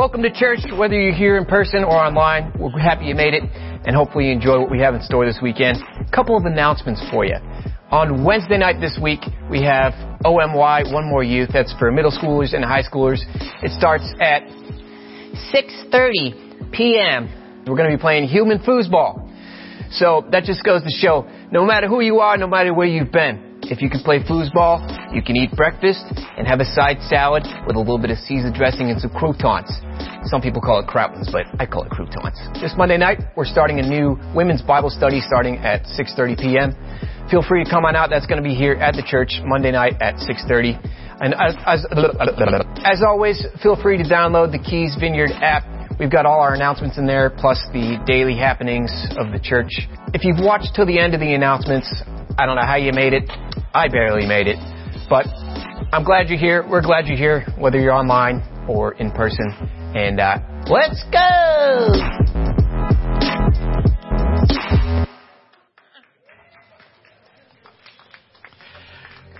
Welcome to church, whether you're here in person or online. We're happy you made it and hopefully you enjoy what we have in store this weekend. A couple of announcements for you. On Wednesday night this week, we have OMY, One More Youth. That's for middle schoolers and high schoolers. It starts at 6.30 p.m. We're going to be playing human foosball. So that just goes to show, no matter who you are, no matter where you've been, if you can play foosball, you can eat breakfast and have a side salad with a little bit of Caesar dressing and some croutons. Some people call it croutons, but I call it croutons. This Monday night, we're starting a new women's Bible study starting at 6.30 p.m. Feel free to come on out. That's going to be here at the church Monday night at 6.30. And as, as, as always, feel free to download the Keys Vineyard app. We've got all our announcements in there, plus the daily happenings of the church. If you've watched till the end of the announcements, I don't know how you made it. I barely made it. But I'm glad you're here. We're glad you're here, whether you're online or in person. And uh, let's go!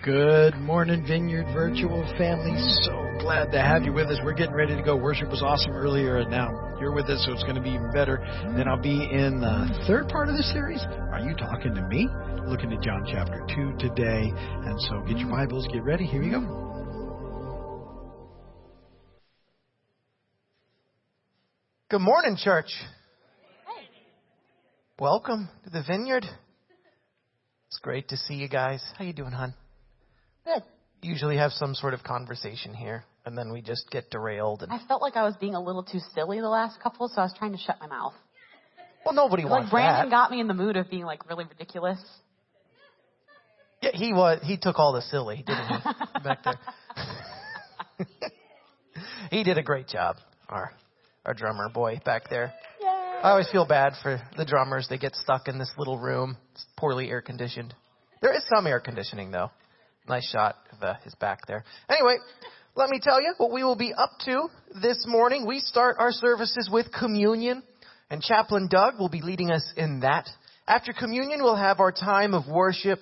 Good morning, Vineyard Virtual family. So glad to have you with us. We're getting ready to go. Worship was awesome earlier, and now you're with us, so it's going to be even better. Then I'll be in the third part of the series. Are you talking to me? looking at John chapter 2 today. And so get your Bibles, get ready. Here we go. Good morning, church. Welcome to the vineyard. It's great to see you guys. How you doing, hon? Good. Usually have some sort of conversation here, and then we just get derailed. And... I felt like I was being a little too silly the last couple, so I was trying to shut my mouth. Well, nobody wants like Brandon that. got me in the mood of being like really ridiculous. Yeah, he was. He took all the silly, didn't he? Back there. he did a great job. Our our drummer boy back there. Yay. I always feel bad for the drummers. They get stuck in this little room. It's poorly air conditioned. There is some air conditioning though. Nice shot of uh, his back there. Anyway, let me tell you what we will be up to this morning. We start our services with communion, and Chaplain Doug will be leading us in that. After communion, we'll have our time of worship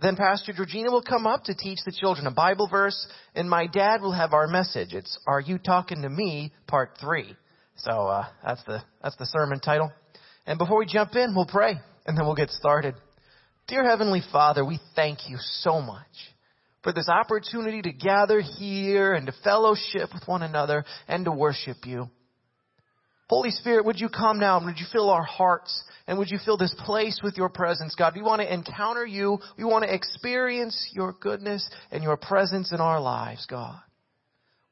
then Pastor Georgina will come up to teach the children a Bible verse, and my dad will have our message. It's "Are You Talking to Me?" Part three. So uh, that's the that's the sermon title. And before we jump in, we'll pray, and then we'll get started. Dear Heavenly Father, we thank you so much for this opportunity to gather here and to fellowship with one another and to worship you. Holy Spirit, would you come now and would you fill our hearts and would you fill this place with your presence, God? We want to encounter you. We want to experience your goodness and your presence in our lives, God.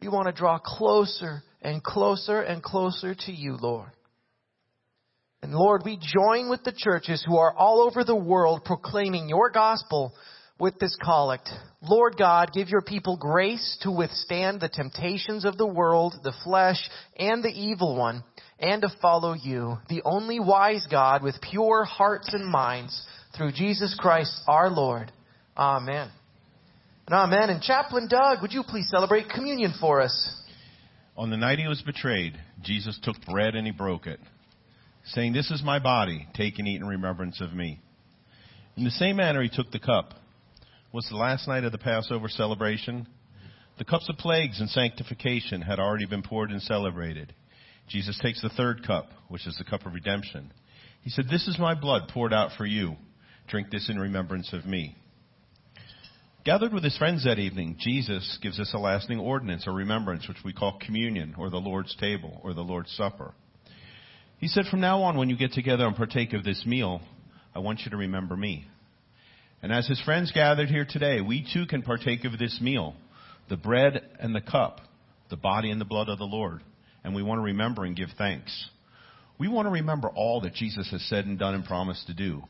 We want to draw closer and closer and closer to you, Lord. And Lord, we join with the churches who are all over the world proclaiming your gospel with this collect. Lord God, give your people grace to withstand the temptations of the world, the flesh, and the evil one and to follow you, the only wise God with pure hearts and minds, through Jesus Christ our Lord. Amen. And amen. And Chaplain Doug, would you please celebrate communion for us? On the night he was betrayed, Jesus took bread and he broke it, saying, This is my body, take and eat in remembrance of me. In the same manner, he took the cup. Was the last night of the Passover celebration? The cups of plagues and sanctification had already been poured and celebrated. Jesus takes the third cup, which is the cup of redemption. He said, This is my blood poured out for you. Drink this in remembrance of me. Gathered with his friends that evening, Jesus gives us a lasting ordinance or remembrance, which we call communion, or the Lord's table, or the Lord's supper. He said, From now on, when you get together and partake of this meal, I want you to remember me. And as his friends gathered here today, we too can partake of this meal, the bread and the cup, the body and the blood of the Lord and we want to remember and give thanks. We want to remember all that Jesus has said and done and promised to do.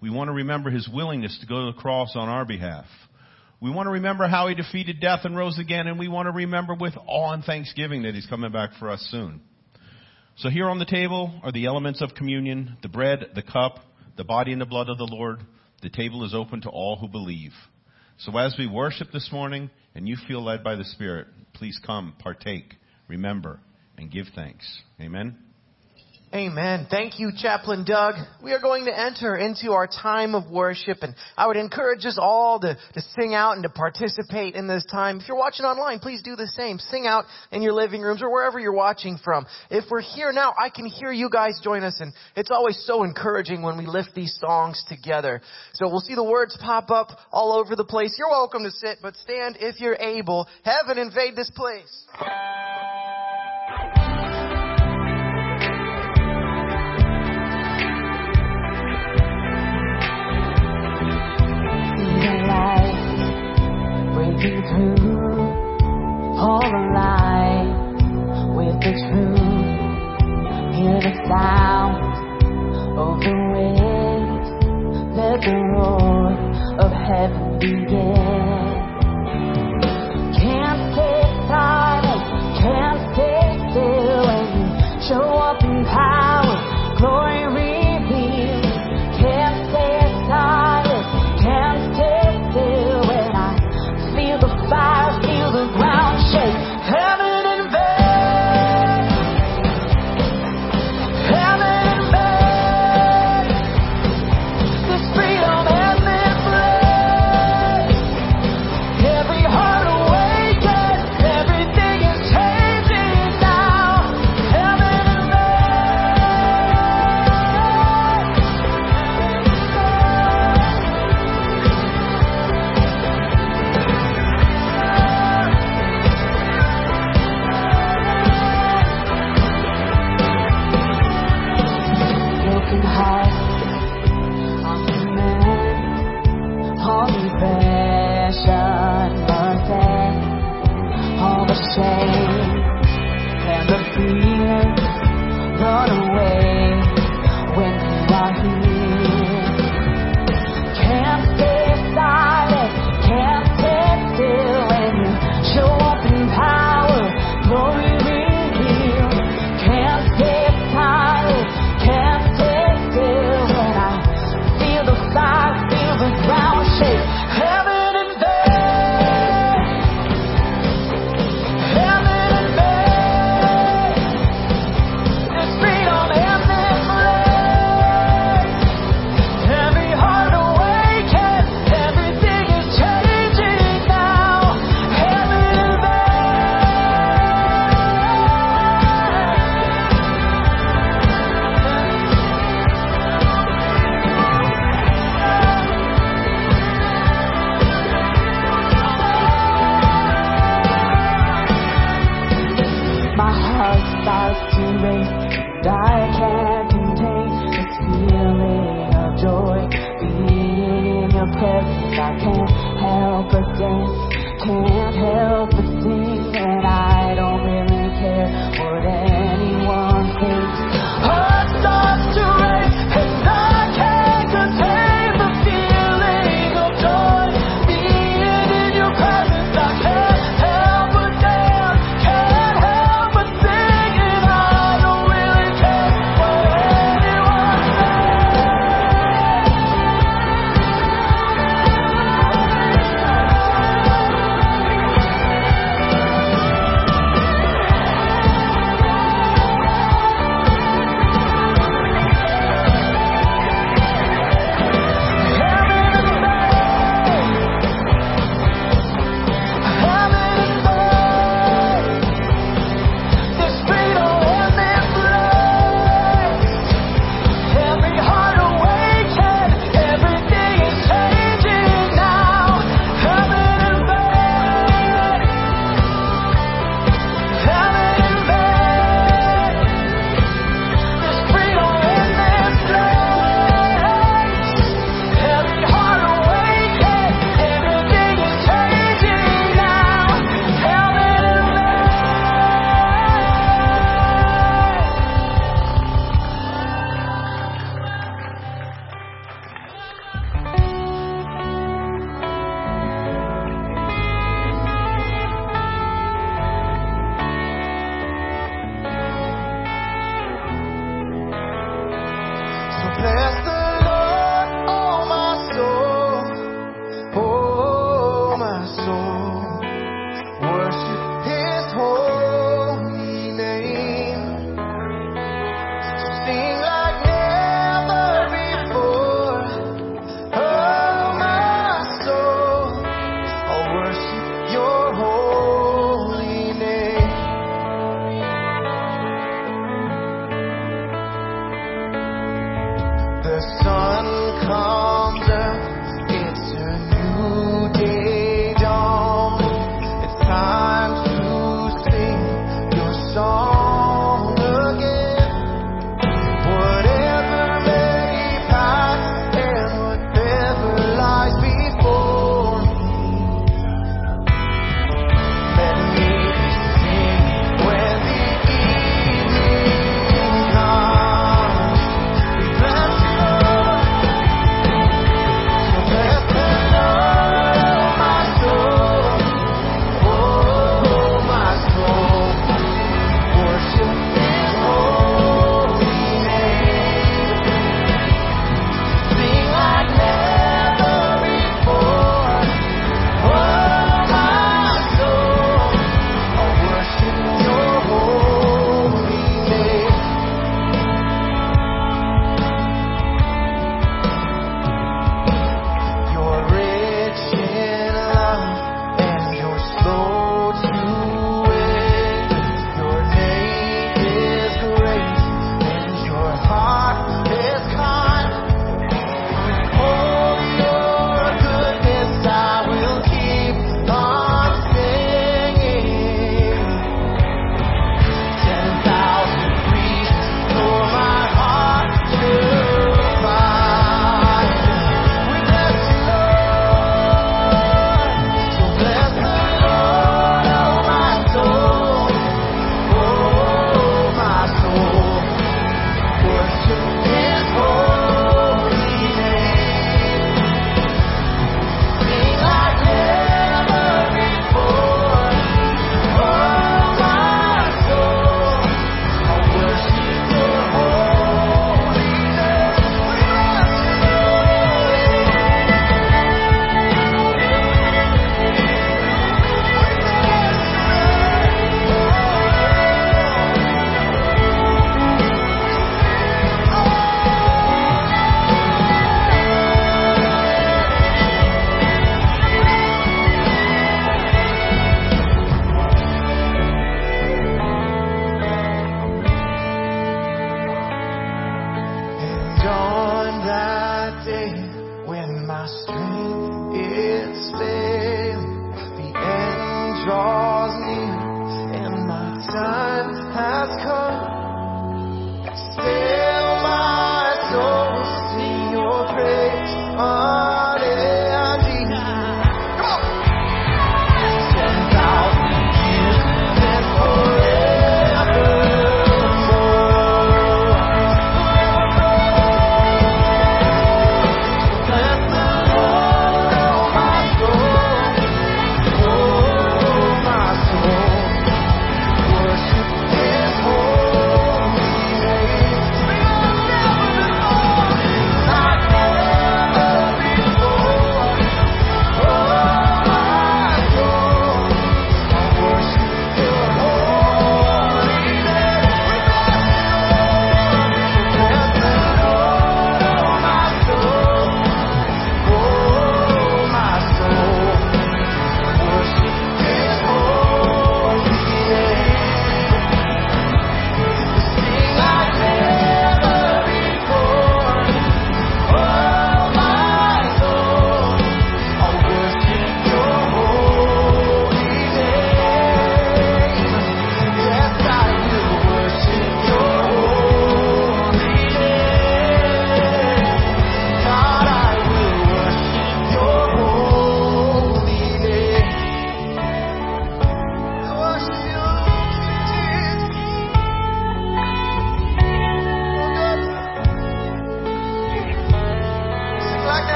We want to remember his willingness to go to the cross on our behalf. We want to remember how he defeated death and rose again, and we want to remember with awe and thanksgiving that he's coming back for us soon. So here on the table are the elements of communion, the bread, the cup, the body and the blood of the Lord. The table is open to all who believe. So as we worship this morning and you feel led by the Spirit, please come, partake, remember and give thanks. Amen. Amen. Thank you, Chaplain Doug. We are going to enter into our time of worship, and I would encourage us all to, to sing out and to participate in this time. If you're watching online, please do the same. Sing out in your living rooms or wherever you're watching from. If we're here now, I can hear you guys join us, and it's always so encouraging when we lift these songs together. So we'll see the words pop up all over the place. You're welcome to sit, but stand if you're able. Heaven invade this place. Breaking through, all alive with the truth. Hear the sound of the waves, let the roar of heaven begin.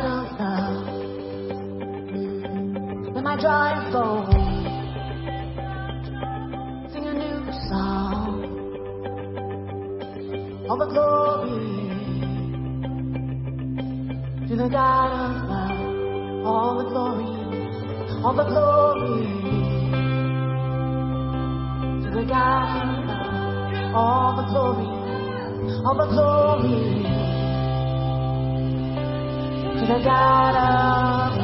Of love. Am I dry as? Sing a new song. All the glory to the God of love. All the glory, all the glory to the God of love. All the glory, all the glory to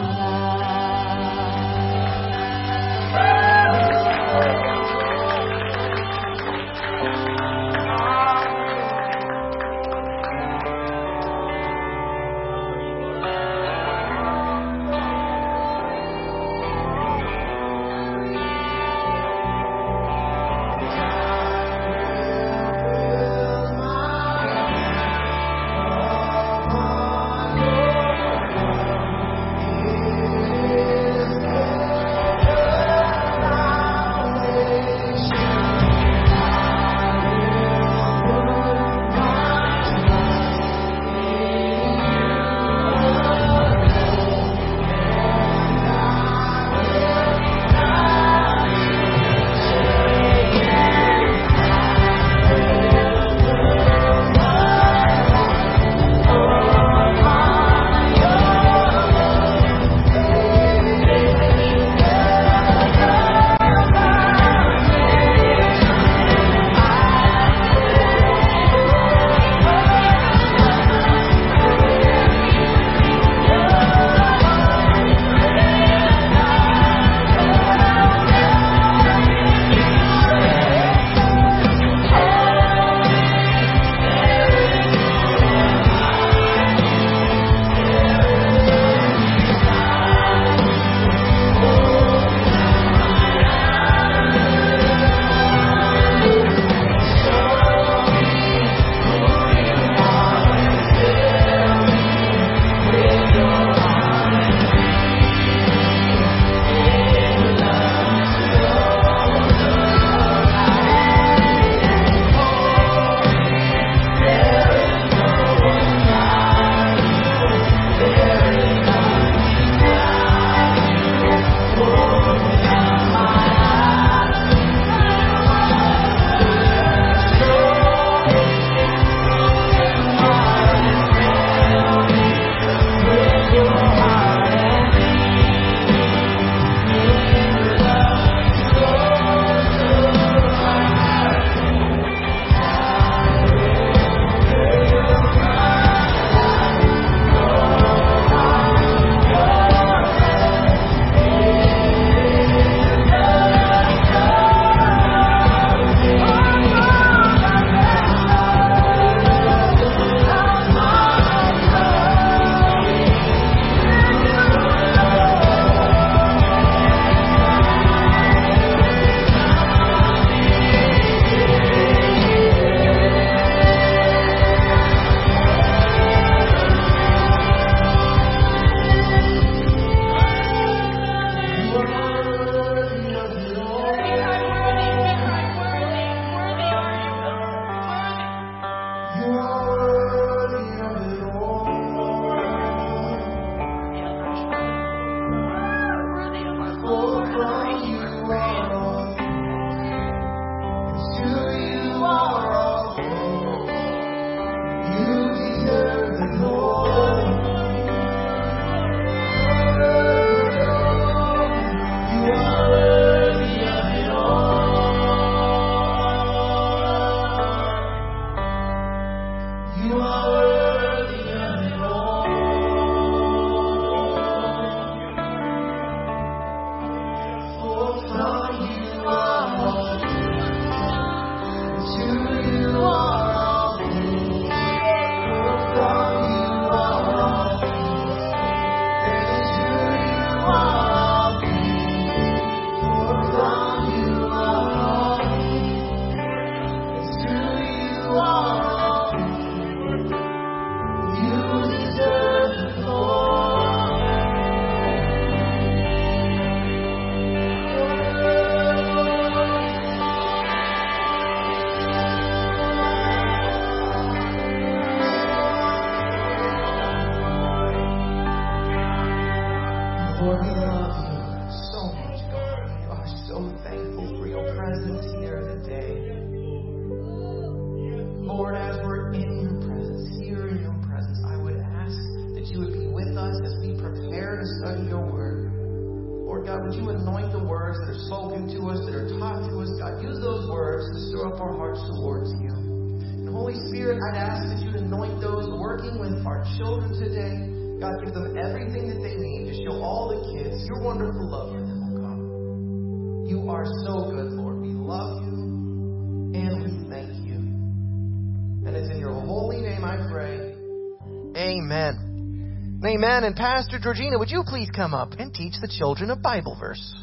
And Pastor Georgina, would you please come up and teach the children a Bible verse?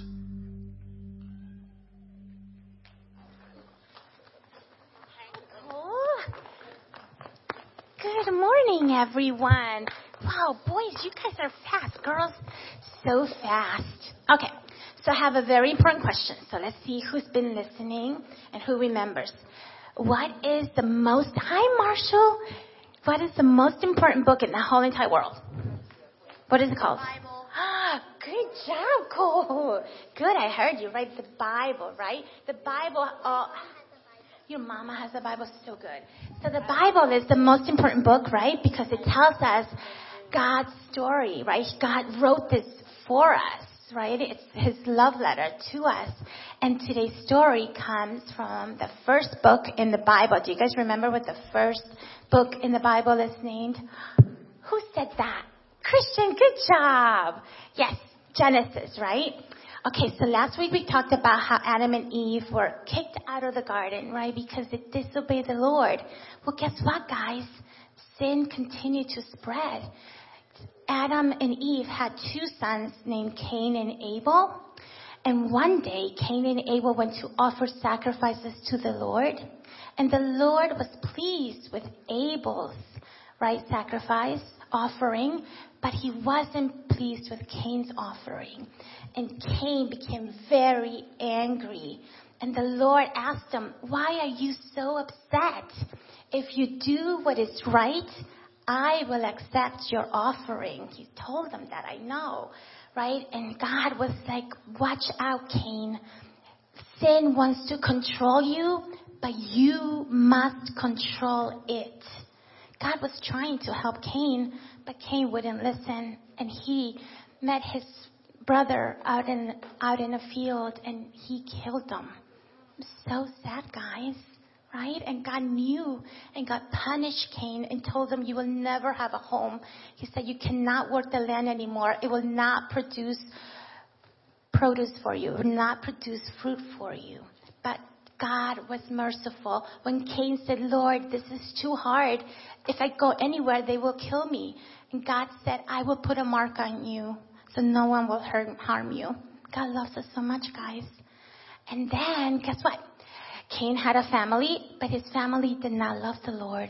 Good morning, everyone. Wow, boys, you guys are fast. Girls, so fast. Okay, so I have a very important question. So let's see who's been listening and who remembers. What is the most, hi Marshall, what is the most important book in the whole entire world? What is it called? Bible. Good job, Cole. Good, I heard you, right? The Bible, right? The Bible, oh, your mama has the Bible, so good. So the Bible is the most important book, right? Because it tells us God's story, right? God wrote this for us, right? It's his love letter to us. And today's story comes from the first book in the Bible. Do you guys remember what the first book in the Bible is named? Who said that? Christian, good job. Yes, Genesis, right? Okay, so last week we talked about how Adam and Eve were kicked out of the garden, right? Because they disobeyed the Lord. Well, guess what, guys? Sin continued to spread. Adam and Eve had two sons named Cain and Abel. And one day, Cain and Abel went to offer sacrifices to the Lord. And the Lord was pleased with Abel's, right, sacrifice offering, but he wasn't pleased with Cain's offering. And Cain became very angry. And the Lord asked him, why are you so upset? If you do what is right, I will accept your offering. He told them that, I know, right? And God was like, watch out, Cain. Sin wants to control you, but you must control it. God was trying to help Cain, but Cain wouldn't listen. And he met his brother out in, out in a field and he killed him. So sad, guys right? And God knew and God punished Cain and told him, you will never have a home. He said, you cannot work the land anymore. It will not produce produce for you. It will not produce fruit for you. But God was merciful. When Cain said, Lord, this is too hard. If I go anywhere, they will kill me. And God said, I will put a mark on you so no one will hurt, harm you. God loves us so much, guys. And then, guess what? Cain had a family, but his family did not love the Lord.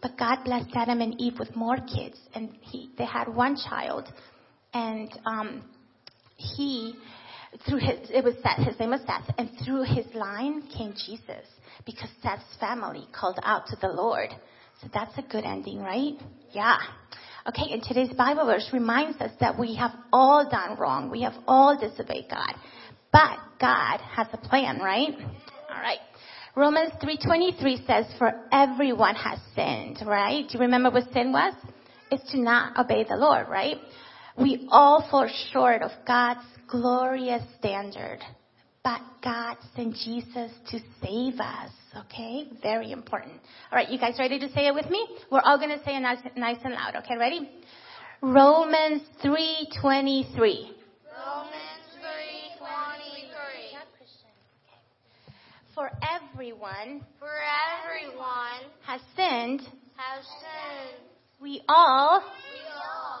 But God blessed Adam and Eve with more kids, and he, they had one child. And um, he, through his, it was Seth, his name was Seth, and through his line came Jesus, because Seth's family called out to the Lord. So that's a good ending, right? Yeah. Okay, and today's Bible verse reminds us that we have all done wrong. We have all disobeyed God. But God has a plan, right? All right. Romans 3.23 says, for everyone has sinned, right? Do you remember what sin was? It's to not obey the Lord, right? We all fall short of God's glorious standard. But God sent Jesus to save us, okay? Very important. All right, you guys ready to say it with me? We're all going to say it nice, nice and loud, okay? Ready? Romans 3.23. Romans three twenty three. For everyone For everyone has sinned. has sinned. We all We all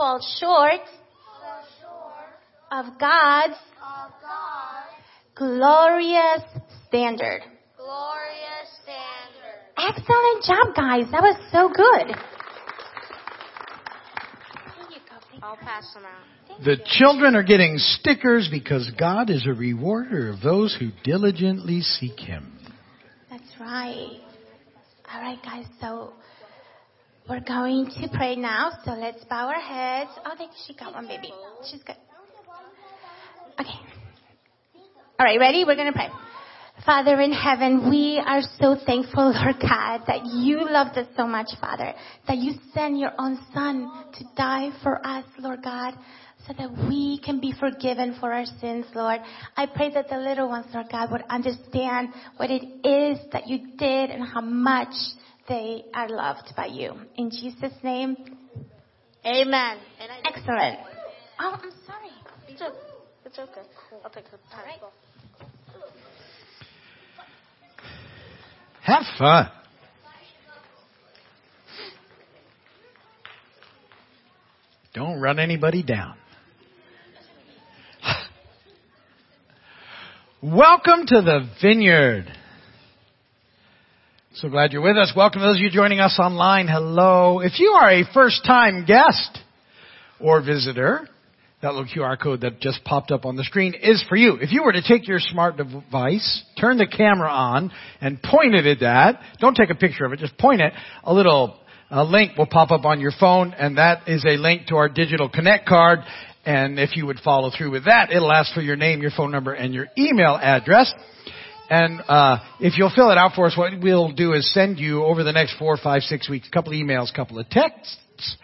fall short fall short of God's of God's glorious standard. glorious standard. Excellent job, guys. That was so good. Here you go. I'll pass them out. Thank The you. children are getting stickers because God is a rewarder of those who diligently seek Him. That's right. All right, guys. So we're going to pray now. So let's bow our heads. Oh, they, she got one, baby. She's good. Okay. All right, ready? We're going to pray. Father in heaven, we are so thankful, Lord God, that you loved us so much, Father, that you sent your own son to die for us, Lord God, so that we can be forgiven for our sins, Lord. I pray that the little ones, Lord God, would understand what it is that you did and how much they are loved by you. In Jesus' name, Amen. Excellent. Oh, I'm sorry. it's, okay. it's okay. I'll take the time. Have fun. Don't run anybody down. Welcome to the vineyard. So glad you're with us. Welcome to those of you joining us online. Hello. If you are a first time guest or visitor, that little QR code that just popped up on the screen is for you. If you were to take your smart device, turn the camera on, and point it at that, don't take a picture of it, just point it, a little a link will pop up on your phone, and that is a link to our digital connect card. And if you would follow through with that, it'll ask for your name, your phone number, and your email address. And uh, if you'll fill it out for us, what we'll do is send you over the next four, five, six weeks a couple of emails, a couple of texts.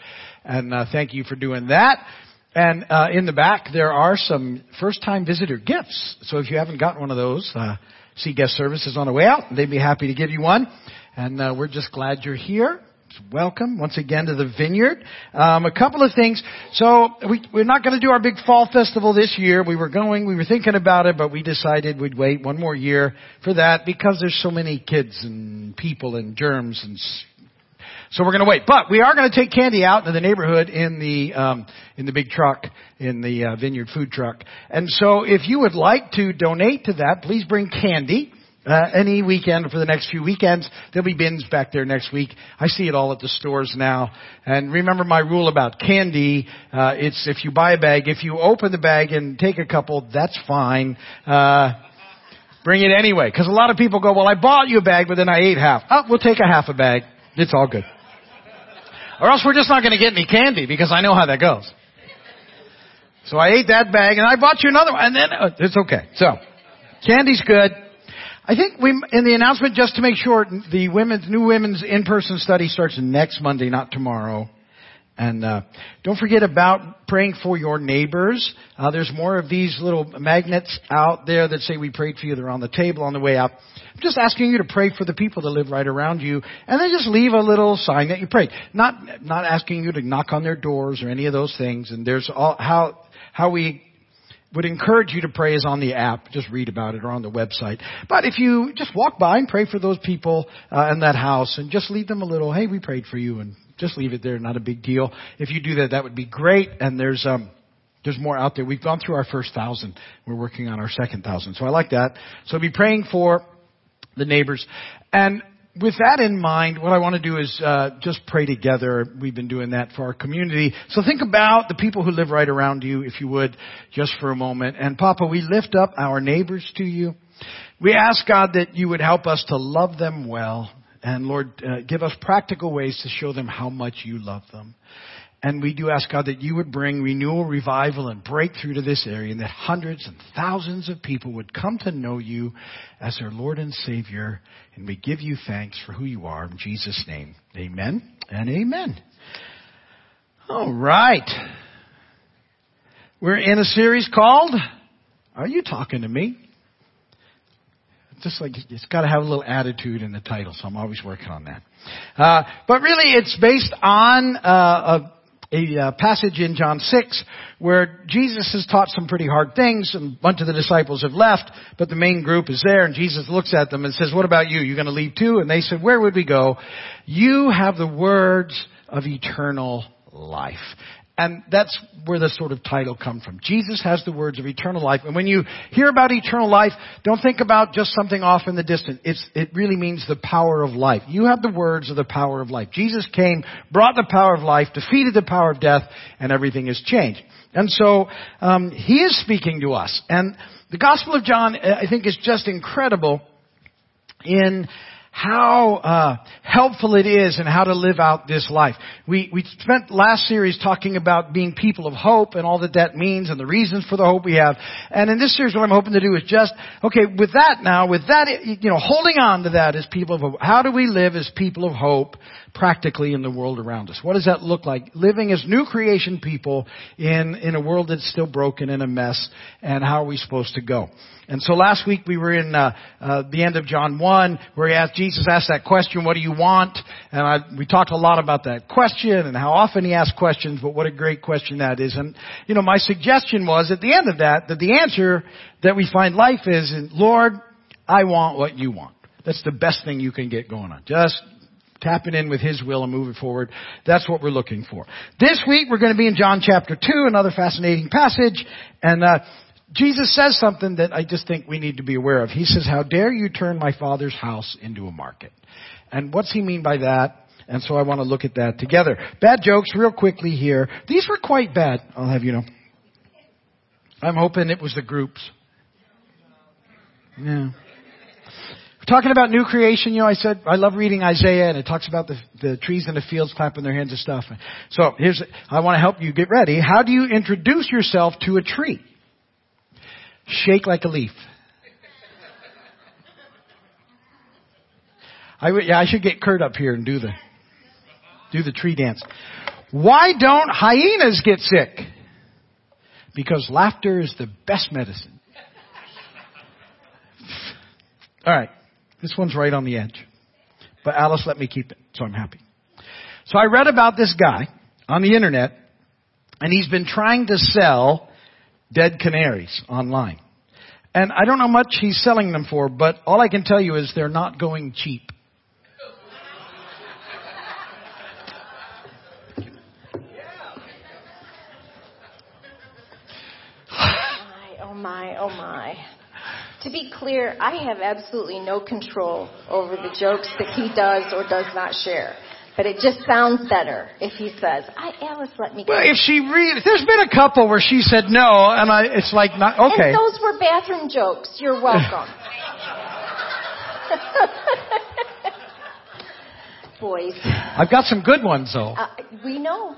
And uh, thank you for doing that. And uh, in the back, there are some first-time visitor gifts. So if you haven't gotten one of those, uh, see guest services on the way out. They'd be happy to give you one. And uh, we're just glad you're here. Welcome once again to the vineyard. Um, a couple of things. So we, we're not going to do our big fall festival this year. We were going, we were thinking about it, but we decided we'd wait one more year for that because there's so many kids and people and germs and so we're going to wait. But we are going to take candy out into the neighborhood in the um, in the big truck, in the uh, vineyard food truck. And so if you would like to donate to that, please bring candy. Uh, any weekend for the next few weekends. There'll be bins back there next week. I see it all at the stores now. And remember my rule about candy. Uh, it's if you buy a bag, if you open the bag and take a couple, that's fine. Uh, bring it anyway. Cause a lot of people go, well I bought you a bag, but then I ate half. Oh, we'll take a half a bag. It's all good. Or else we're just not going to get any candy because I know how that goes. So I ate that bag and I bought you another one and then uh, it's okay. So candy's good. I think we, in the announcement, just to make sure, the women's, new women's in-person study starts next Monday, not tomorrow. And uh, don't forget about praying for your neighbors. Uh, there's more of these little magnets out there that say we prayed for you. They're on the table on the way out. I'm just asking you to pray for the people that live right around you, and then just leave a little sign that you prayed. Not not asking you to knock on their doors or any of those things. And there's all how how we would encourage you to pray is on the app. Just read about it or on the website. But if you just walk by and pray for those people uh, in that house and just leave them a little, hey, we prayed for you, and just leave it there. Not a big deal. If you do that, that would be great. And there's um, there's more out there. We've gone through our first thousand. We're working on our second thousand. So I like that. So be praying for the neighbors and with that in mind, what I want to do is uh, just pray together. We've been doing that for our community. So think about the people who live right around you, if you would, just for a moment. And Papa, we lift up our neighbors to you. We ask God that you would help us to love them well. And Lord, uh, give us practical ways to show them how much you love them. And we do ask God that you would bring renewal, revival, and breakthrough to this area, and that hundreds and thousands of people would come to know you as their Lord and Savior. And we give you thanks for who you are in Jesus' name. Amen and amen. All right. We're in a series called Are You Talking to Me? Just like it's got to have a little attitude in the title, so I'm always working on that. Uh, but really, it's based on uh, a uh, passage in John 6 where Jesus has taught some pretty hard things and a bunch of the disciples have left, but the main group is there and Jesus looks at them and says, what about you? You're going to leave too? And they said, where would we go? You have the words of eternal life. And that's where the sort of title come from. Jesus has the words of eternal life. And when you hear about eternal life, don't think about just something off in the distance. It's, it really means the power of life. You have the words of the power of life. Jesus came, brought the power of life, defeated the power of death, and everything has changed. And so, um, He is speaking to us. And the Gospel of John, I think, is just incredible in how uh, helpful it is in how to live out this life. We, we spent last series talking about being people of hope and all that that means and the reasons for the hope we have. And in this series what I'm hoping to do is just, okay, with that now, with that, you know, holding on to that as people of hope. How do we live as people of hope practically in the world around us? What does that look like? Living as new creation people in, in a world that's still broken and a mess and how are we supposed to go? And so last week we were in uh, uh, the end of John 1 where he asked, Jesus asked that question, what do you want? And I, we talked a lot about that question and how often he asks questions, but what a great question that is. And, you know, my suggestion was at the end of that, that the answer that we find life is, Lord, I want what you want. That's the best thing you can get going on. Just tapping in with His will and moving forward. That's what we're looking for. This week we're going to be in John chapter 2, another fascinating passage, and uh, Jesus says something that I just think we need to be aware of. He says, how dare you turn my father's house into a market? And what's he mean by that? And so I want to look at that together. Bad jokes real quickly here. These were quite bad, I'll have you know. I'm hoping it was the groups. Yeah. Talking about new creation, you know, I said, I love reading Isaiah and it talks about the, the trees in the fields clapping their hands and stuff. So here's, I want to help you get ready. How do you introduce yourself to a tree? Shake like a leaf. I, yeah, I should get Kurt up here and do the, do the tree dance. Why don't hyenas get sick? Because laughter is the best medicine. All right. This one's right on the edge. But Alice let me keep it, so I'm happy. So I read about this guy on the internet, and he's been trying to sell dead canaries online. And I don't know much he's selling them for, but all I can tell you is they're not going cheap. oh my, oh my. Oh To be clear, I have absolutely no control over the jokes that he does or does not share. But it just sounds better if he says, I, Alice, let me Well, if she really, there's been a couple where she said no, and I, it's like not, okay. And those were bathroom jokes. You're welcome. Boys. I've got some good ones though. Uh, we know.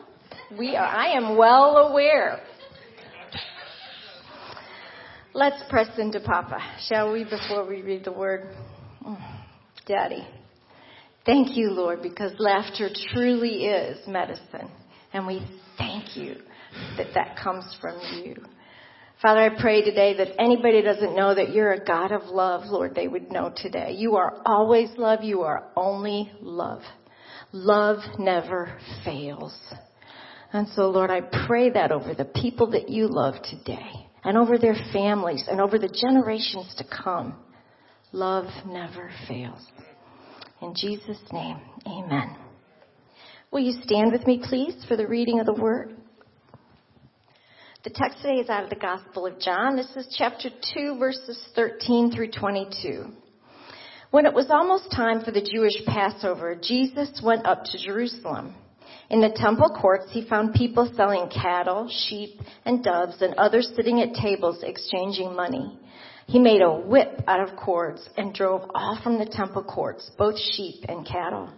We are, I am well aware. Let's press into Papa, shall we, before we read the word? Mm, Daddy. Thank you, Lord, because laughter truly is medicine. And we thank you that that comes from you. Father, I pray today that anybody doesn't know that you're a God of love, Lord, they would know today. You are always love. You are only love. Love never fails. And so, Lord, I pray that over the people that you love today and over their families and over the generations to come. Love never fails. In Jesus' name, amen. Will you stand with me, please, for the reading of the word? The text today is out of the Gospel of John. This is chapter 2, verses 13 through 22. When it was almost time for the Jewish Passover, Jesus went up to Jerusalem. In the temple courts, he found people selling cattle, sheep, and doves, and others sitting at tables exchanging money. He made a whip out of cords and drove all from the temple courts, both sheep and cattle.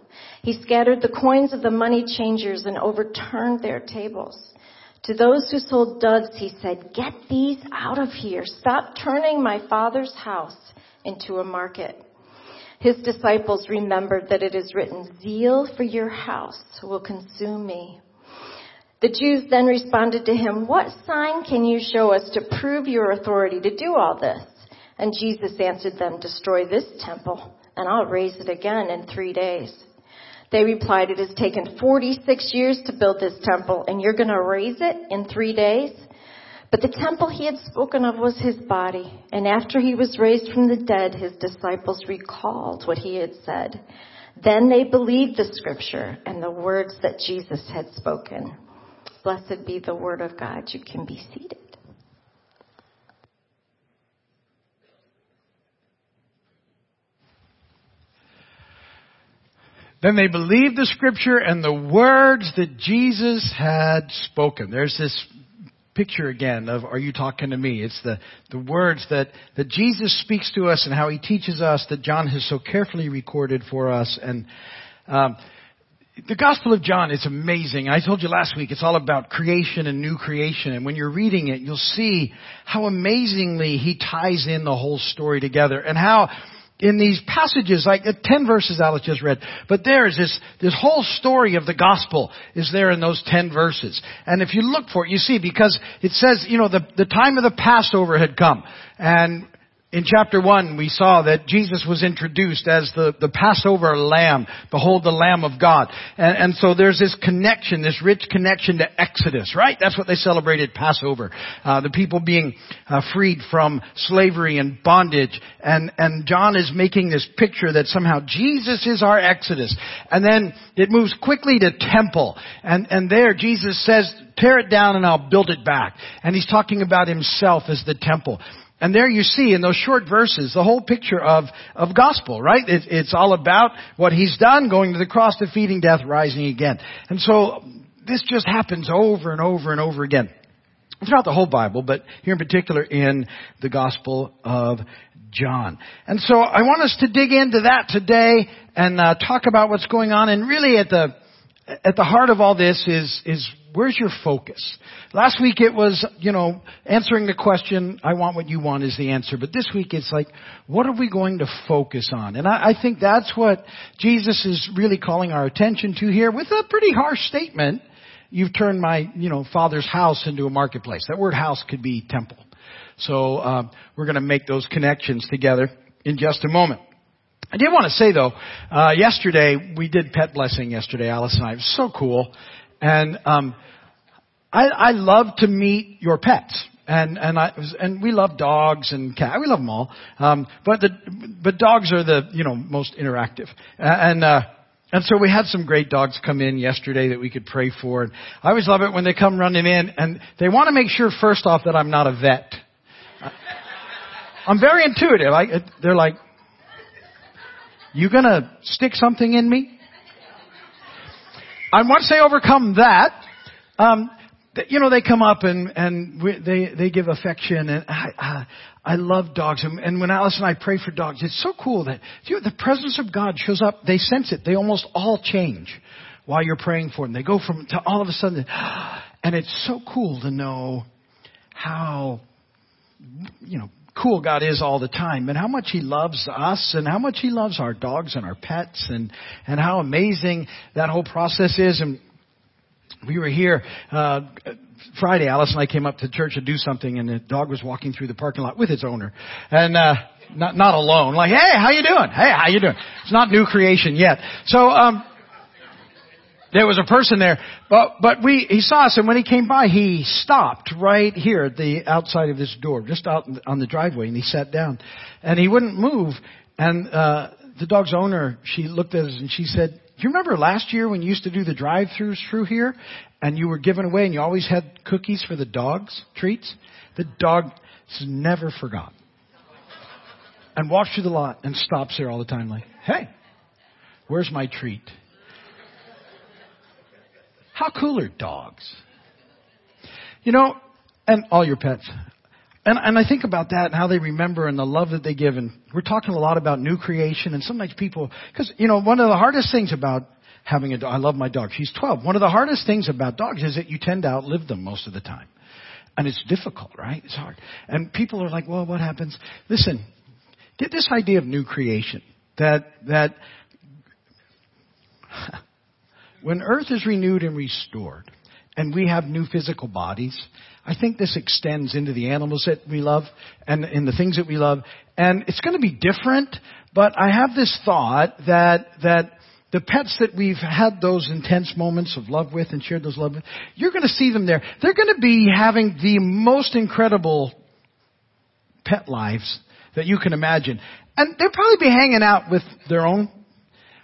He scattered the coins of the money changers and overturned their tables. To those who sold doves, he said, get these out of here. Stop turning my father's house into a market. His disciples remembered that it is written, zeal for your house will consume me. The Jews then responded to him, what sign can you show us to prove your authority to do all this? And Jesus answered them, destroy this temple and I'll raise it again in three days. They replied, it has taken 46 years to build this temple and you're going to raise it in three days? But the temple he had spoken of was his body. And after he was raised from the dead, his disciples recalled what he had said. Then they believed the scripture and the words that Jesus had spoken. Blessed be the word of God. You can be seated. Then they believed the scripture and the words that Jesus had spoken. There's this picture again of are you talking to me? It's the, the words that, that Jesus speaks to us and how he teaches us that John has so carefully recorded for us. And Um, the Gospel of John is amazing. I told you last week it's all about creation and new creation. And when you're reading it, you'll see how amazingly he ties in the whole story together and how in these passages, like uh, 10 verses Alice just read, but there's this, this whole story of the gospel is there in those 10 verses. And if you look for it, you see, because it says, you know, the, the time of the Passover had come. And in chapter 1, we saw that Jesus was introduced as the, the Passover lamb. Behold the Lamb of God. And, and, so there's this connection, this rich connection to Exodus, right? That's what they celebrated Passover. Uh, the people being uh, freed from slavery and bondage. And, and John is making this picture that somehow Jesus is our Exodus. And then it moves quickly to temple. And, and there Jesus says, tear it down and I'll build it back. And he's talking about himself as the temple. And there you see in those short verses the whole picture of, of gospel, right? It, it's all about what he's done, going to the cross, defeating death, rising again. And so this just happens over and over and over again. Throughout the whole Bible, but here in particular in the Gospel of John. And so I want us to dig into that today and uh, talk about what's going on. And really at the at the heart of all this is, is where's your focus? Last week it was, you know, answering the question, I want what you want is the answer. But this week it's like, what are we going to focus on? And I, I think that's what Jesus is really calling our attention to here with a pretty harsh statement. You've turned my, you know, father's house into a marketplace. That word house could be temple. So, uh, we're gonna make those connections together in just a moment. I did want to say though, uh, yesterday we did pet blessing yesterday, Alice and I. It was so cool. And, um, I, I love to meet your pets. And, and I, and we love dogs and cats. We love them all. Um, but the, but dogs are the, you know, most interactive. And, uh, and so we had some great dogs come in yesterday that we could pray for. And I always love it when they come running in and they want to make sure first off that I'm not a vet. I'm very intuitive. I, they're like, you gonna stick something in me? And once they overcome that, um, you know, they come up and and we, they they give affection, and I I, I love dogs. And, and when Alice and I pray for dogs, it's so cool that you know, the presence of God shows up. They sense it. They almost all change while you're praying for them. They go from to all of a sudden, and it's so cool to know how you know cool God is all the time and how much He loves us and how much He loves our dogs and our pets and, and how amazing that whole process is. And we were here, uh, Friday, Alice and I came up to church to do something and the dog was walking through the parking lot with its owner. And, uh, not, not alone. Like, hey, how you doing? Hey, how you doing? It's not new creation yet. So, um, there was a person there, but, but we, he saw us and when he came by, he stopped right here at the outside of this door, just out on the driveway and he sat down and he wouldn't move. And, uh, the dog's owner, she looked at us and she said, do you remember last year when you used to do the drive-throughs through here and you were giving away and you always had cookies for the dogs, treats? The dog never forgot. And walks through the lot and stops there all the time like, hey, where's my treat? How cool are dogs? You know, and all your pets. And, and I think about that and how they remember and the love that they give. And we're talking a lot about new creation. And sometimes people, because, you know, one of the hardest things about having a dog, I love my dog. She's 12. One of the hardest things about dogs is that you tend to outlive them most of the time. And it's difficult, right? It's hard. And people are like, well, what happens? Listen, get this idea of new creation. That, that, when earth is renewed and restored, and we have new physical bodies, I think this extends into the animals that we love and in the things that we love. And it's going to be different, but I have this thought that, that the pets that we've had those intense moments of love with and shared those love with, you're going to see them there. They're going to be having the most incredible pet lives that you can imagine. And they'll probably be hanging out with their own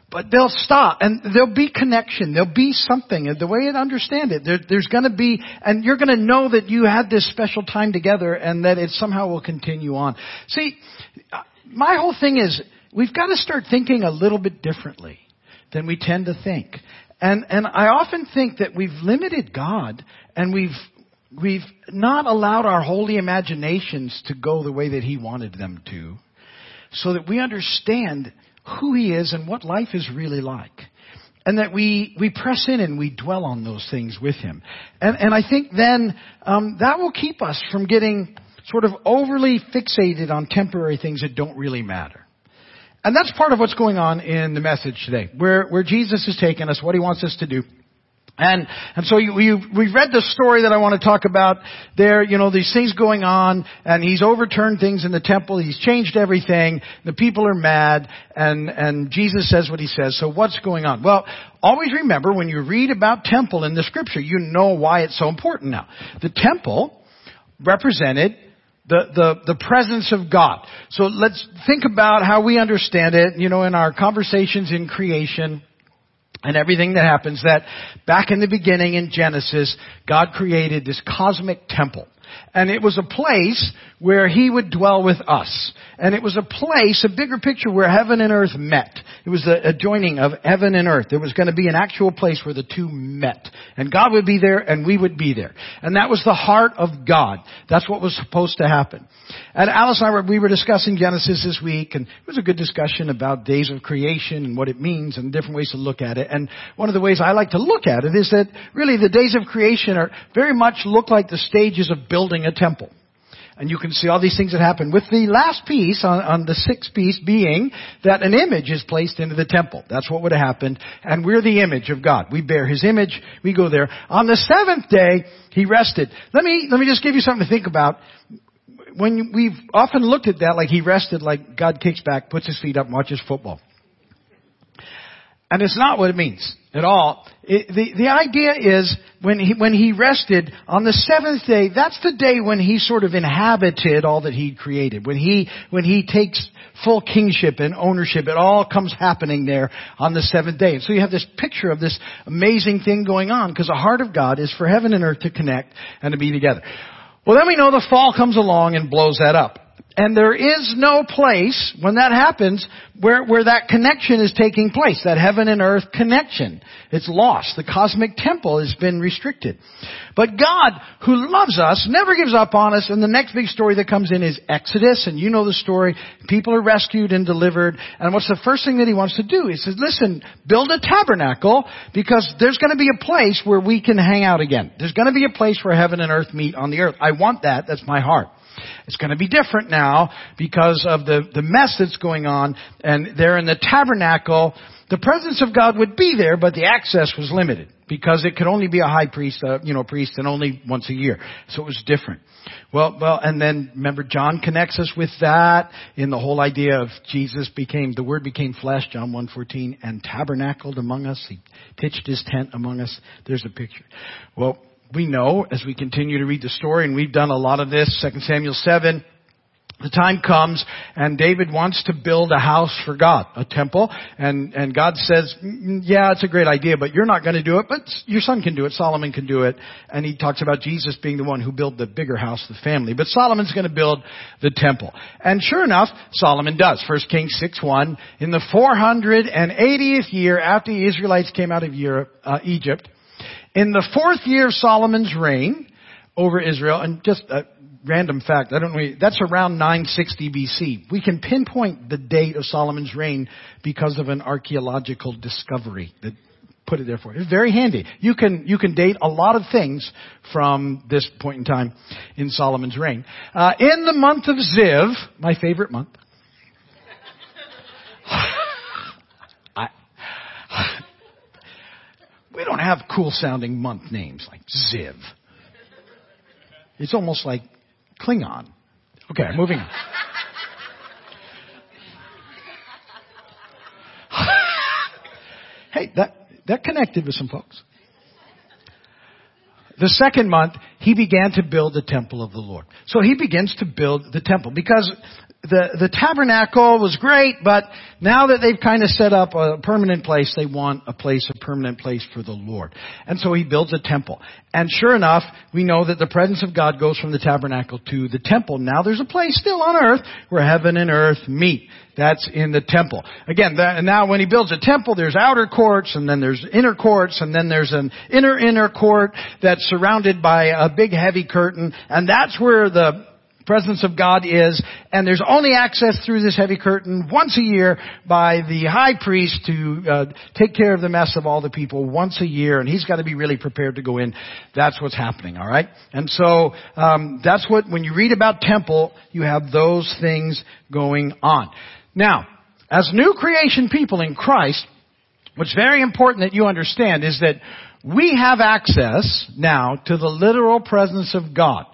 but they'll stop and there'll be connection. There'll be something. The way I understand it, there, there's going to be, and you're going to know that you had this special time together and that it somehow will continue on. See, uh, my whole thing is we've got to start thinking a little bit differently than we tend to think. And, and I often think that we've limited God and we've, we've not allowed our holy imaginations to go the way that He wanted them to so that we understand who he is and what life is really like. and that we, we press in and we dwell on those things with Him. And, and I think then um, that will keep us from getting sort of overly fixated on temporary things that don't really matter. And that's part of what's going on in the message today, where, where Jesus has taken us, what He wants us to do. And, and so you, you, we've read the story that I want to talk about there, you know, these things going on, and he's overturned things in the temple, he's changed everything, the people are mad, and, and Jesus says what he says. So what's going on? Well, always remember when you read about temple in the scripture, you know why it's so important now. The temple represented the, the, the presence of God. So let's think about how we understand it, you know, in our conversations in creation and everything that happens that back in the beginning in Genesis, God created this cosmic temple. And it was a place where He would dwell with us. And it was a place, a bigger picture where heaven and earth met. It was the joining of heaven and earth. There was going to be an actual place where the two met. And God would be there and we would be there. And that was the heart of God. That's what was supposed to happen. And Alice and I were, we were discussing Genesis this week and it was a good discussion about days of creation and what it means and different ways to look at it. And one of the ways I like to look at it is that really the days of creation are very much look like the stages of building a temple. And you can see all these things that happen with the last piece on, on, the sixth piece being that an image is placed into the temple. That's what would have happened. And we're the image of God. We bear His image. We go there. On the seventh day, He rested. Let me, let me just give you something to think about. When we've often looked at that like He rested, like God kicks back, puts His feet up watches football. And it's not what it means at all. It, the, the idea is when he, when he rested on the seventh day, that's the day when he sort of inhabited all that he'd created. When he, when he takes full kingship and ownership, it all comes happening there on the seventh day. And so you have this picture of this amazing thing going on because the heart of God is for heaven and earth to connect and to be together. Well, then we know the fall comes along and blows that up. And there is no place when that happens where, where that connection is taking place, that heaven and earth connection. It's lost. The cosmic temple has been restricted. But God, who loves us, never gives up on us, and the next big story that comes in is Exodus, and you know the story. People are rescued and delivered, and what's the first thing that He wants to do? He says, listen, build a tabernacle, because there's gonna be a place where we can hang out again. There's gonna be a place where heaven and earth meet on the earth. I want that. That's my heart. It's going to be different now because of the, the mess that's going on. And there in the tabernacle, the presence of God would be there, but the access was limited because it could only be a high priest, uh, you know, priest, and only once a year. So it was different. Well, well, and then remember, John connects us with that in the whole idea of Jesus became the Word became flesh, John one fourteen, and tabernacled among us. He pitched his tent among us. There's a picture. Well, we know as we continue to read the story, and we've done a lot of this, 2 Samuel 7, the time comes and David wants to build a house for God, a temple, and, and God says, mm, yeah, it's a great idea, but you're not going to do it, but your son can do it, Solomon can do it, and he talks about Jesus being the one who built the bigger house, the family, but Solomon's going to build the temple. And sure enough, Solomon does. 1 Kings 6-1, in the 480th year after the Israelites came out of Europe, uh, Egypt, in the fourth year of Solomon's reign over Israel, and just a random fact, I don't know, that's around 960 BC. We can pinpoint the date of Solomon's reign because of an archaeological discovery that put it there for you. It's very handy. You can, you can date a lot of things from this point in time in Solomon's reign. Uh, in the month of Ziv, my favorite month, I, we don't have cool sounding month names like Ziv. It's almost like Klingon. Okay, moving on. hey, that, that connected with some folks. The second month, he began to build the temple of the Lord. So he begins to build the temple because the, the tabernacle was great, but now that they've kind of set up a permanent place, they want a place, a permanent place for the Lord. And so he builds a temple. And sure enough, we know that the presence of God goes from the tabernacle to the temple. Now there's a place still on earth where heaven and earth meet. That's in the temple. Again, that, now when he builds a temple, there's outer courts, and then there's inner courts, and then there's an inner inner court that's surrounded by a big heavy curtain, and that's where the presence of God is, and there's only access through this heavy curtain once a year by the high priest to uh, take care of the mess of all the people once a year, and he's got to be really prepared to go in. That's what's happening, all right? And so um, that's what when you read about temple, you have those things going on. Now, as new creation people in Christ, what's very important that you understand is that we have access now to the literal presence of God.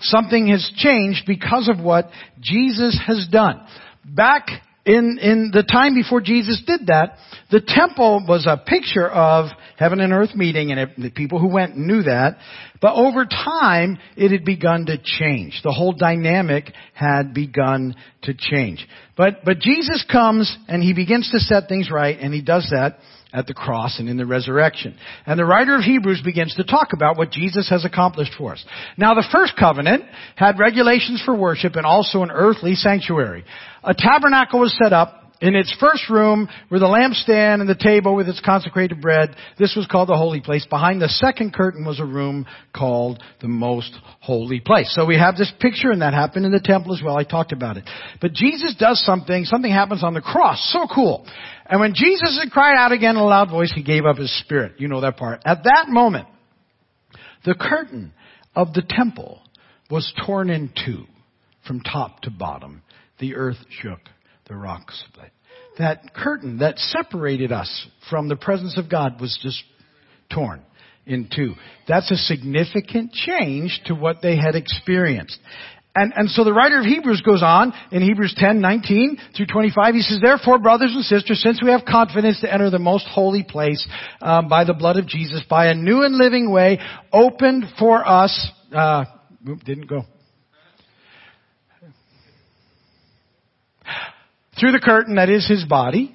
Something has changed because of what Jesus has done. Back in, in the time before Jesus did that, the temple was a picture of heaven and earth meeting and it, the people who went knew that. But over time, it had begun to change. The whole dynamic had begun to change. But, but Jesus comes and he begins to set things right and he does that at the cross and in the resurrection. And the writer of Hebrews begins to talk about what Jesus has accomplished for us. Now the first covenant had regulations for worship and also an earthly sanctuary. A tabernacle was set up in its first room were the lampstand and the table with its consecrated bread. This was called the holy place. Behind the second curtain was a room called the most holy place. So we have this picture and that happened in the temple as well. I talked about it. But Jesus does something, something happens on the cross. So cool. And when Jesus had cried out again in a loud voice, he gave up his spirit. You know that part. At that moment, the curtain of the temple was torn in two from top to bottom. The earth shook the. That curtain that separated us from the presence of God was just torn in two. That's a significant change to what they had experienced. And, and so the writer of Hebrews goes on in Hebrews 10, 19 through 25. He says, Therefore, brothers and sisters, since we have confidence to enter the most holy place um, by the blood of Jesus, by a new and living way opened for us, uh, didn't go. Through the curtain that is his body,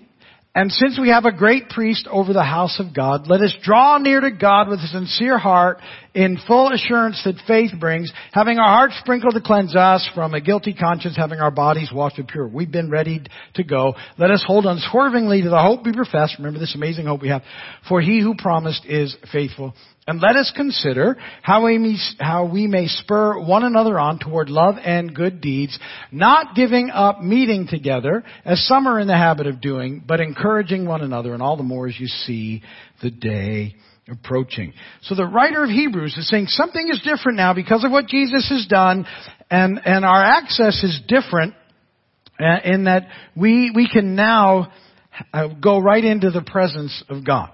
and since we have a great priest over the house of God, let us draw near to God with a sincere heart in full assurance that faith brings, having our hearts sprinkled to cleanse us from a guilty conscience, having our bodies washed with pure. We've been ready to go. Let us hold unswervingly to the hope we profess. Remember this amazing hope we have. For he who promised is faithful. And let us consider how we, may, how we may spur one another on toward love and good deeds, not giving up meeting together, as some are in the habit of doing, but encouraging one another, and all the more as you see the day approaching. So the writer of Hebrews is saying something is different now because of what Jesus has done, and, and our access is different uh, in that we, we can now uh, go right into the presence of God.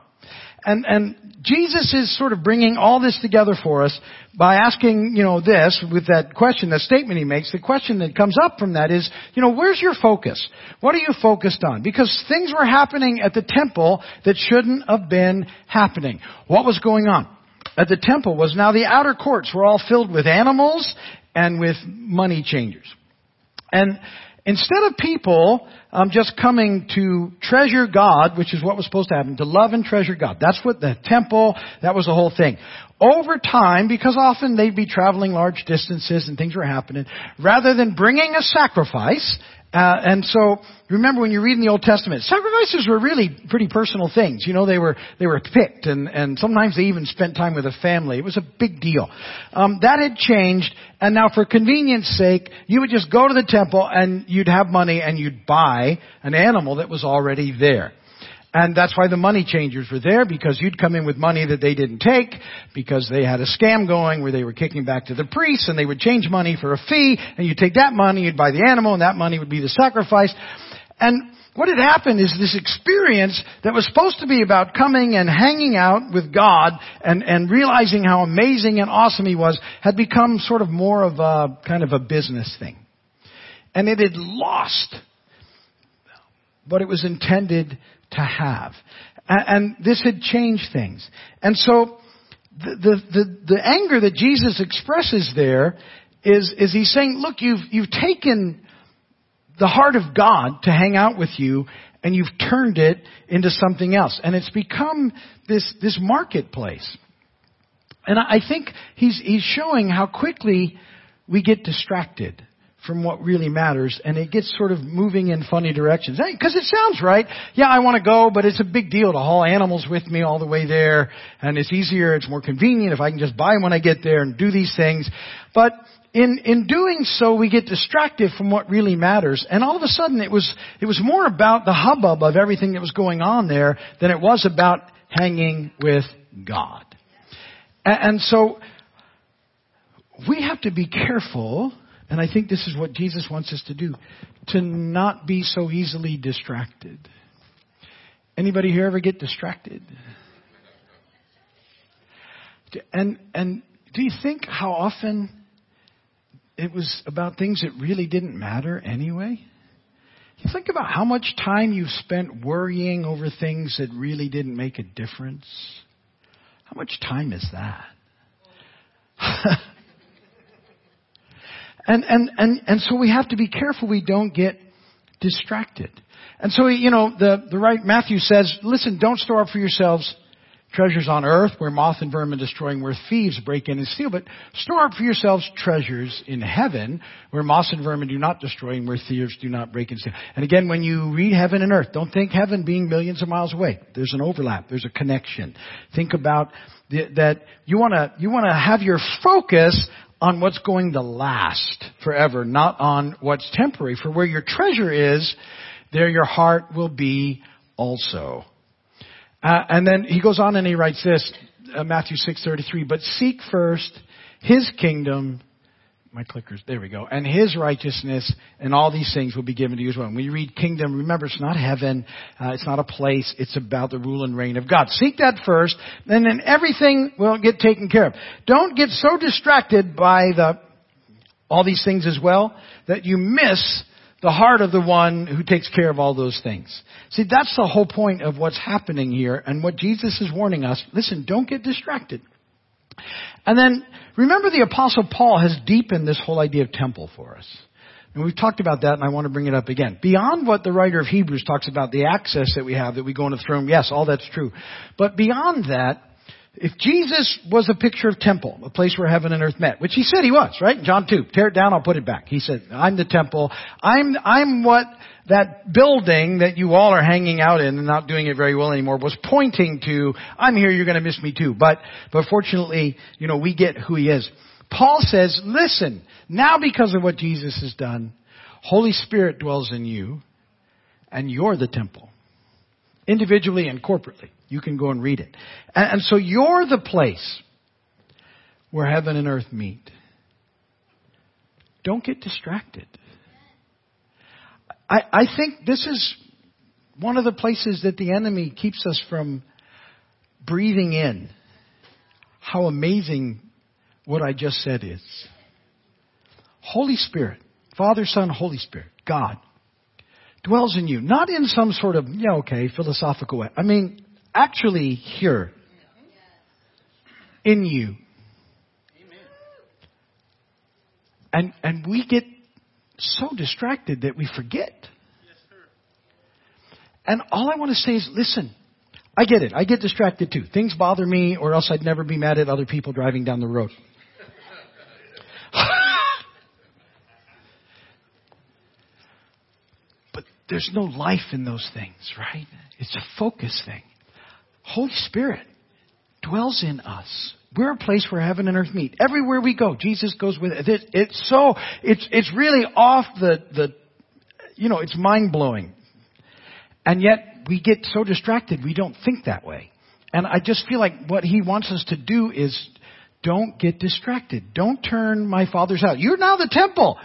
And, and Jesus is sort of bringing all this together for us by asking, you know, this with that question, that statement he makes. The question that comes up from that is, you know, where's your focus? What are you focused on? Because things were happening at the temple that shouldn't have been happening. What was going on? At the temple was now the outer courts were all filled with animals and with money changers. And instead of people um, just coming to treasure God, which is what was supposed to happen, to love and treasure God. That's what the temple, that was the whole thing. Over time, because often they'd be traveling large distances and things were happening, rather than bringing a sacrifice, uh, and so, remember when you read in the Old Testament, sacrifices were really pretty personal things. You know, they were they were picked, and and sometimes they even spent time with a family. It was a big deal. Um, that had changed, and now for convenience sake, you would just go to the temple and you'd have money and you'd buy an animal that was already there. And that's why the money changers were there, because you'd come in with money that they didn't take, because they had a scam going where they were kicking back to the priests, and they would change money for a fee, and you'd take that money, you'd buy the animal, and that money would be the sacrifice. And what had happened is this experience that was supposed to be about coming and hanging out with God and, and realizing how amazing and awesome He was had become sort of more of a kind of a business thing. And it had lost what it was intended to have. And, and this had changed things. And so the, the, the, the anger that Jesus expresses there is, is he's saying, look, you've, you've taken the heart of God to hang out with you and you've turned it into something else. And it's become this, this marketplace. And I think he's, he's showing how quickly we get distracted from what really matters and it gets sort of moving in funny directions. Because it sounds right. Yeah, I want to go, but it's a big deal to haul animals with me all the way there and it's easier, it's more convenient if I can just buy them when I get there and do these things. But in, in doing so, we get distracted from what really matters. And all of a sudden, it was, it was more about the hubbub of everything that was going on there than it was about hanging with God. And, and so, we have to be careful, and I think this is what Jesus wants us to do, to not be so easily distracted. Anybody here ever get distracted? And, and do you think how often it was about things that really didn't matter anyway? You think about how much time you've spent worrying over things that really didn't make a difference. How much time is that? and, and, and, and so we have to be careful we don't get distracted. And so, you know, the, the right Matthew says, listen, don't store up for yourselves treasures on earth where moth and vermin destroying, where thieves break in and steal, but store up for yourselves treasures in heaven where moth and vermin do not destroy and where thieves do not break in and steal. And again, when you read heaven and earth, don't think heaven being millions of miles away. There's an overlap. There's a connection. Think about the, that you want to you want to have your focus on what's going to last forever, not on what's temporary. For where your treasure is, there your heart will be also. Uh, and then he goes on and he writes this, uh, Matthew 6:33, but seek first his kingdom, my clickers, there we go, and his righteousness, and all these things will be given to you as well. When you read kingdom, remember it's not heaven, uh, it's not a place, it's about the rule and reign of God. Seek that first, and then everything will get taken care of. Don't get so distracted by the all these things as well that you miss the heart of the one who takes care of all those things. See, that's the whole point of what's happening here and what Jesus is warning us. Listen, don't get distracted. And then remember the apostle Paul has deepened this whole idea of temple for us. And we've talked about that and I want to bring it up again. Beyond what the writer of Hebrews talks about, the access that we have, that we go into the throne, yes, all that's true. But beyond that, if Jesus was a picture of temple, a place where heaven and earth met, which he said he was, right? John 2, tear it down, I'll put it back. He said, I'm the temple. I'm, I'm what that building that you all are hanging out in and not doing it very well anymore was pointing to, I'm here, you're gonna miss me too. But, but fortunately, you know, we get who he is. Paul says, listen, now because of what Jesus has done, Holy Spirit dwells in you and you're the temple. Individually and corporately. You can go and read it. And, and so you're the place where heaven and earth meet. Don't get distracted. I, I think this is one of the places that the enemy keeps us from breathing in how amazing what I just said is. Holy Spirit, Father, Son, Holy Spirit, God, dwells in you. Not in some sort of, yeah, okay, philosophical way. I mean, actually here in you. And, and we get so distracted that we forget. And all I want to say is, listen, I get it. I get distracted too. Things bother me or else I'd never be mad at other people driving down the road. but there's no life in those things, right? It's a focus thing. Holy Spirit dwells in us. We're a place where heaven and earth meet. Everywhere we go, Jesus goes with it. It's so, it's, it's really off the, the, you know, it's mind blowing. And yet we get so distracted we don't think that way. And I just feel like what he wants us to do is don't get distracted. Don't turn my father's house. You're now the temple.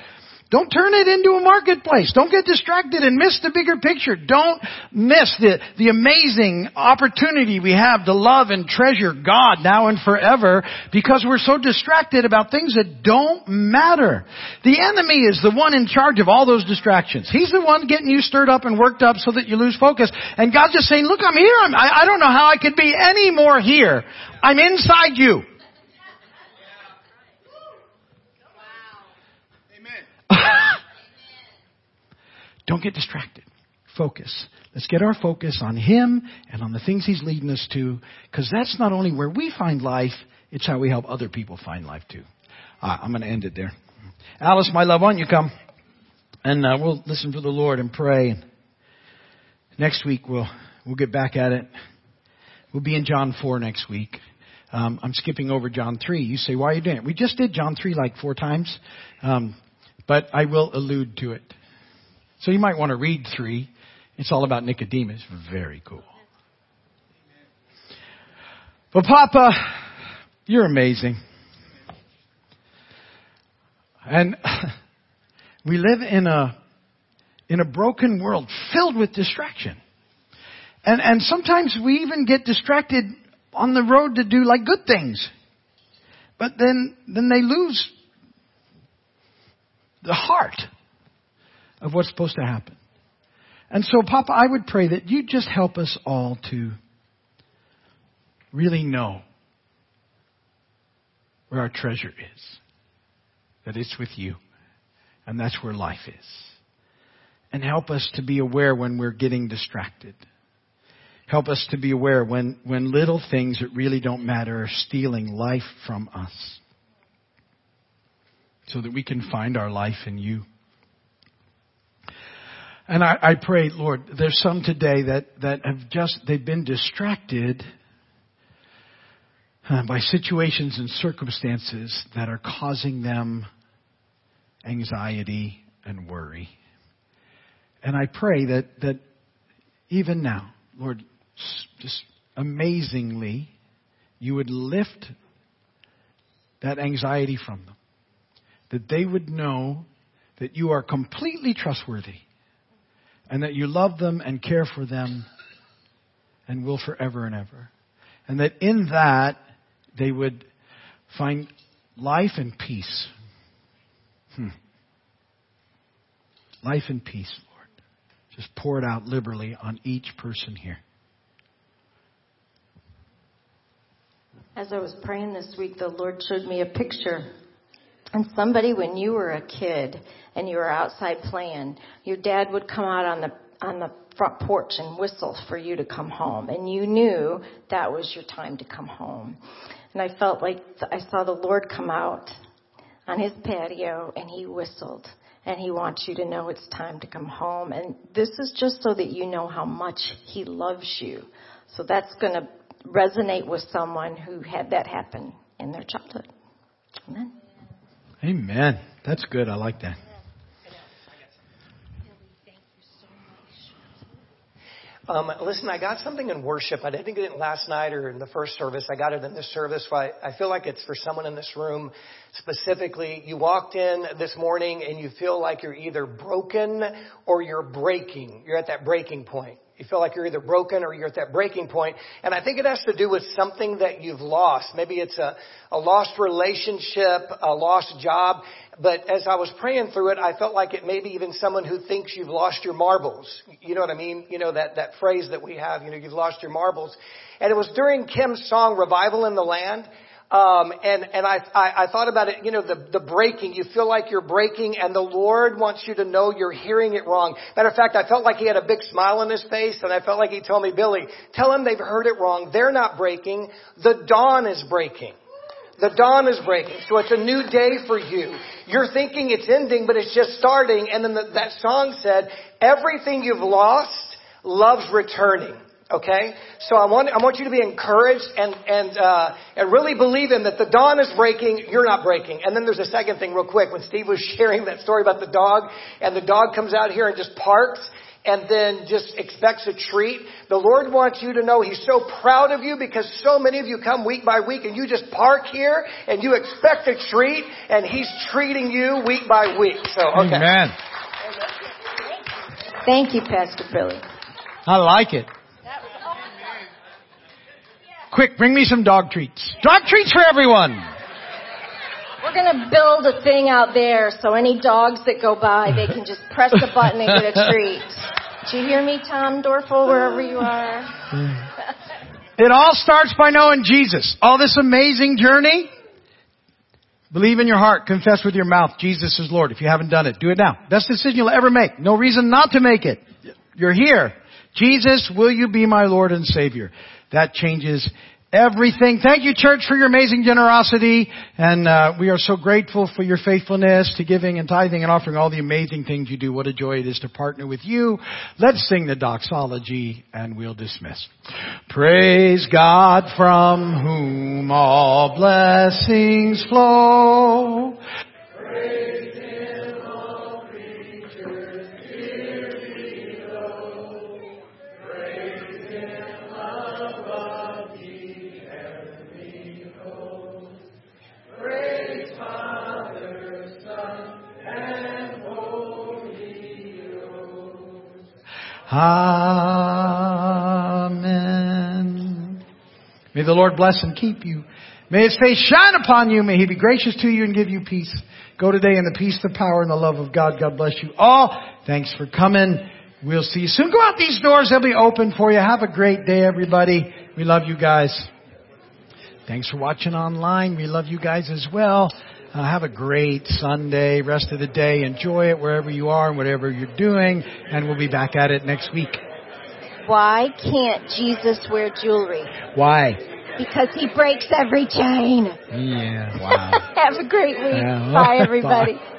Don't turn it into a marketplace. Don't get distracted and miss the bigger picture. Don't miss the, the amazing opportunity we have to love and treasure God now and forever because we're so distracted about things that don't matter. The enemy is the one in charge of all those distractions. He's the one getting you stirred up and worked up so that you lose focus. And God's just saying, look, I'm here. I'm, I, I don't know how I could be any more here. I'm inside you. Don't get distracted. Focus. Let's get our focus on Him and on the things He's leading us to, because that's not only where we find life, it's how we help other people find life too. I'm going to end it there. Alice, my love, why don't you come? And uh, we'll listen to the Lord and pray. Next week we'll we'll get back at it. We'll be in John 4 next week. Um, I'm skipping over John 3. You say, why are you doing it? We just did John 3 like four times, um, but I will allude to it. So you might want to read 3. It's all about Nicodemus. Very cool. But Papa, you're amazing. And we live in a, in a broken world filled with distraction. And, and sometimes we even get distracted on the road to do like good things. But then, then they lose the heart of what's supposed to happen. And so, Papa, I would pray that you just help us all to really know where our treasure is. That it's with you. And that's where life is. And help us to be aware when we're getting distracted. Help us to be aware when, when little things that really don't matter are stealing life from us. So that we can find our life in you. And I, I pray, Lord, there's some today that, that have just, they've been distracted by situations and circumstances that are causing them anxiety and worry. And I pray that, that even now, Lord, just amazingly, you would lift that anxiety from them. That they would know that you are completely trustworthy and that you love them and care for them and will forever and ever. And that in that they would find life and peace. Hmm. Life and peace, Lord. Just pour it out liberally on each person here. As I was praying this week, the Lord showed me a picture. And somebody, when you were a kid and you were outside playing, your dad would come out on the on the front porch and whistle for you to come home, and you knew that was your time to come home. And I felt like I saw the Lord come out on his patio, and he whistled, and he wants you to know it's time to come home. And this is just so that you know how much he loves you. So that's going to resonate with someone who had that happen in their childhood. Amen. Amen. That's good. I like that. Um, listen, I got something in worship. I didn't get it last night or in the first service. I got it in this service. So I, I feel like it's for someone in this room specifically. You walked in this morning and you feel like you're either broken or you're breaking. You're at that breaking point. You feel like you're either broken or you're at that breaking point. And I think it has to do with something that you've lost. Maybe it's a, a lost relationship, a lost job. But as I was praying through it, I felt like it may be even someone who thinks you've lost your marbles. You know what I mean? You know, that, that phrase that we have, you know, you've lost your marbles. And it was during Kim's song, Revival in the Land. Um, and and I, I I thought about it. You know, the the breaking. You feel like you're breaking, and the Lord wants you to know you're hearing it wrong. Matter of fact, I felt like He had a big smile on His face, and I felt like He told me, Billy, tell them they've heard it wrong. They're not breaking. The dawn is breaking. The dawn is breaking. So it's a new day for you. You're thinking it's ending, but it's just starting. And then the, that song said, everything you've lost loves returning. Okay, so I want I want you to be encouraged and and uh, and really believe in that the dawn is breaking. You're not breaking. And then there's a second thing, real quick. When Steve was sharing that story about the dog, and the dog comes out here and just parks, and then just expects a treat. The Lord wants you to know He's so proud of you because so many of you come week by week and you just park here and you expect a treat, and He's treating you week by week. So okay. Amen. Thank you, Pastor Billy. I like it. Quick, bring me some dog treats. Dog treats for everyone. We're going to build a thing out there so any dogs that go by, they can just press the button and get a treat. Do you hear me, Tom Dorfel, wherever you are? It all starts by knowing Jesus. All this amazing journey. Believe in your heart, confess with your mouth, Jesus is Lord. If you haven't done it, do it now. Best decision you'll ever make. No reason not to make it. You're here. Jesus, will you be my Lord and Savior? That changes everything. Thank you, church, for your amazing generosity. And uh, we are so grateful for your faithfulness to giving and tithing and offering all the amazing things you do. What a joy it is to partner with you. Let's sing the doxology and we'll dismiss. Praise God from whom all blessings flow. Amen. May the Lord bless and keep you. May His face shine upon you. May He be gracious to you and give you peace. Go today in the peace, the power, and the love of God. God bless you all. Thanks for coming. We'll see you soon. Go out these doors. They'll be open for you. Have a great day, everybody. We love you guys. Thanks for watching online. We love you guys as well. Uh, have a great Sunday, rest of the day. Enjoy it wherever you are and whatever you're doing. And we'll be back at it next week. Why can't Jesus wear jewelry? Why? Because he breaks every chain. Yeah, wow. Have a great week. Yeah. Bye, everybody. Bye.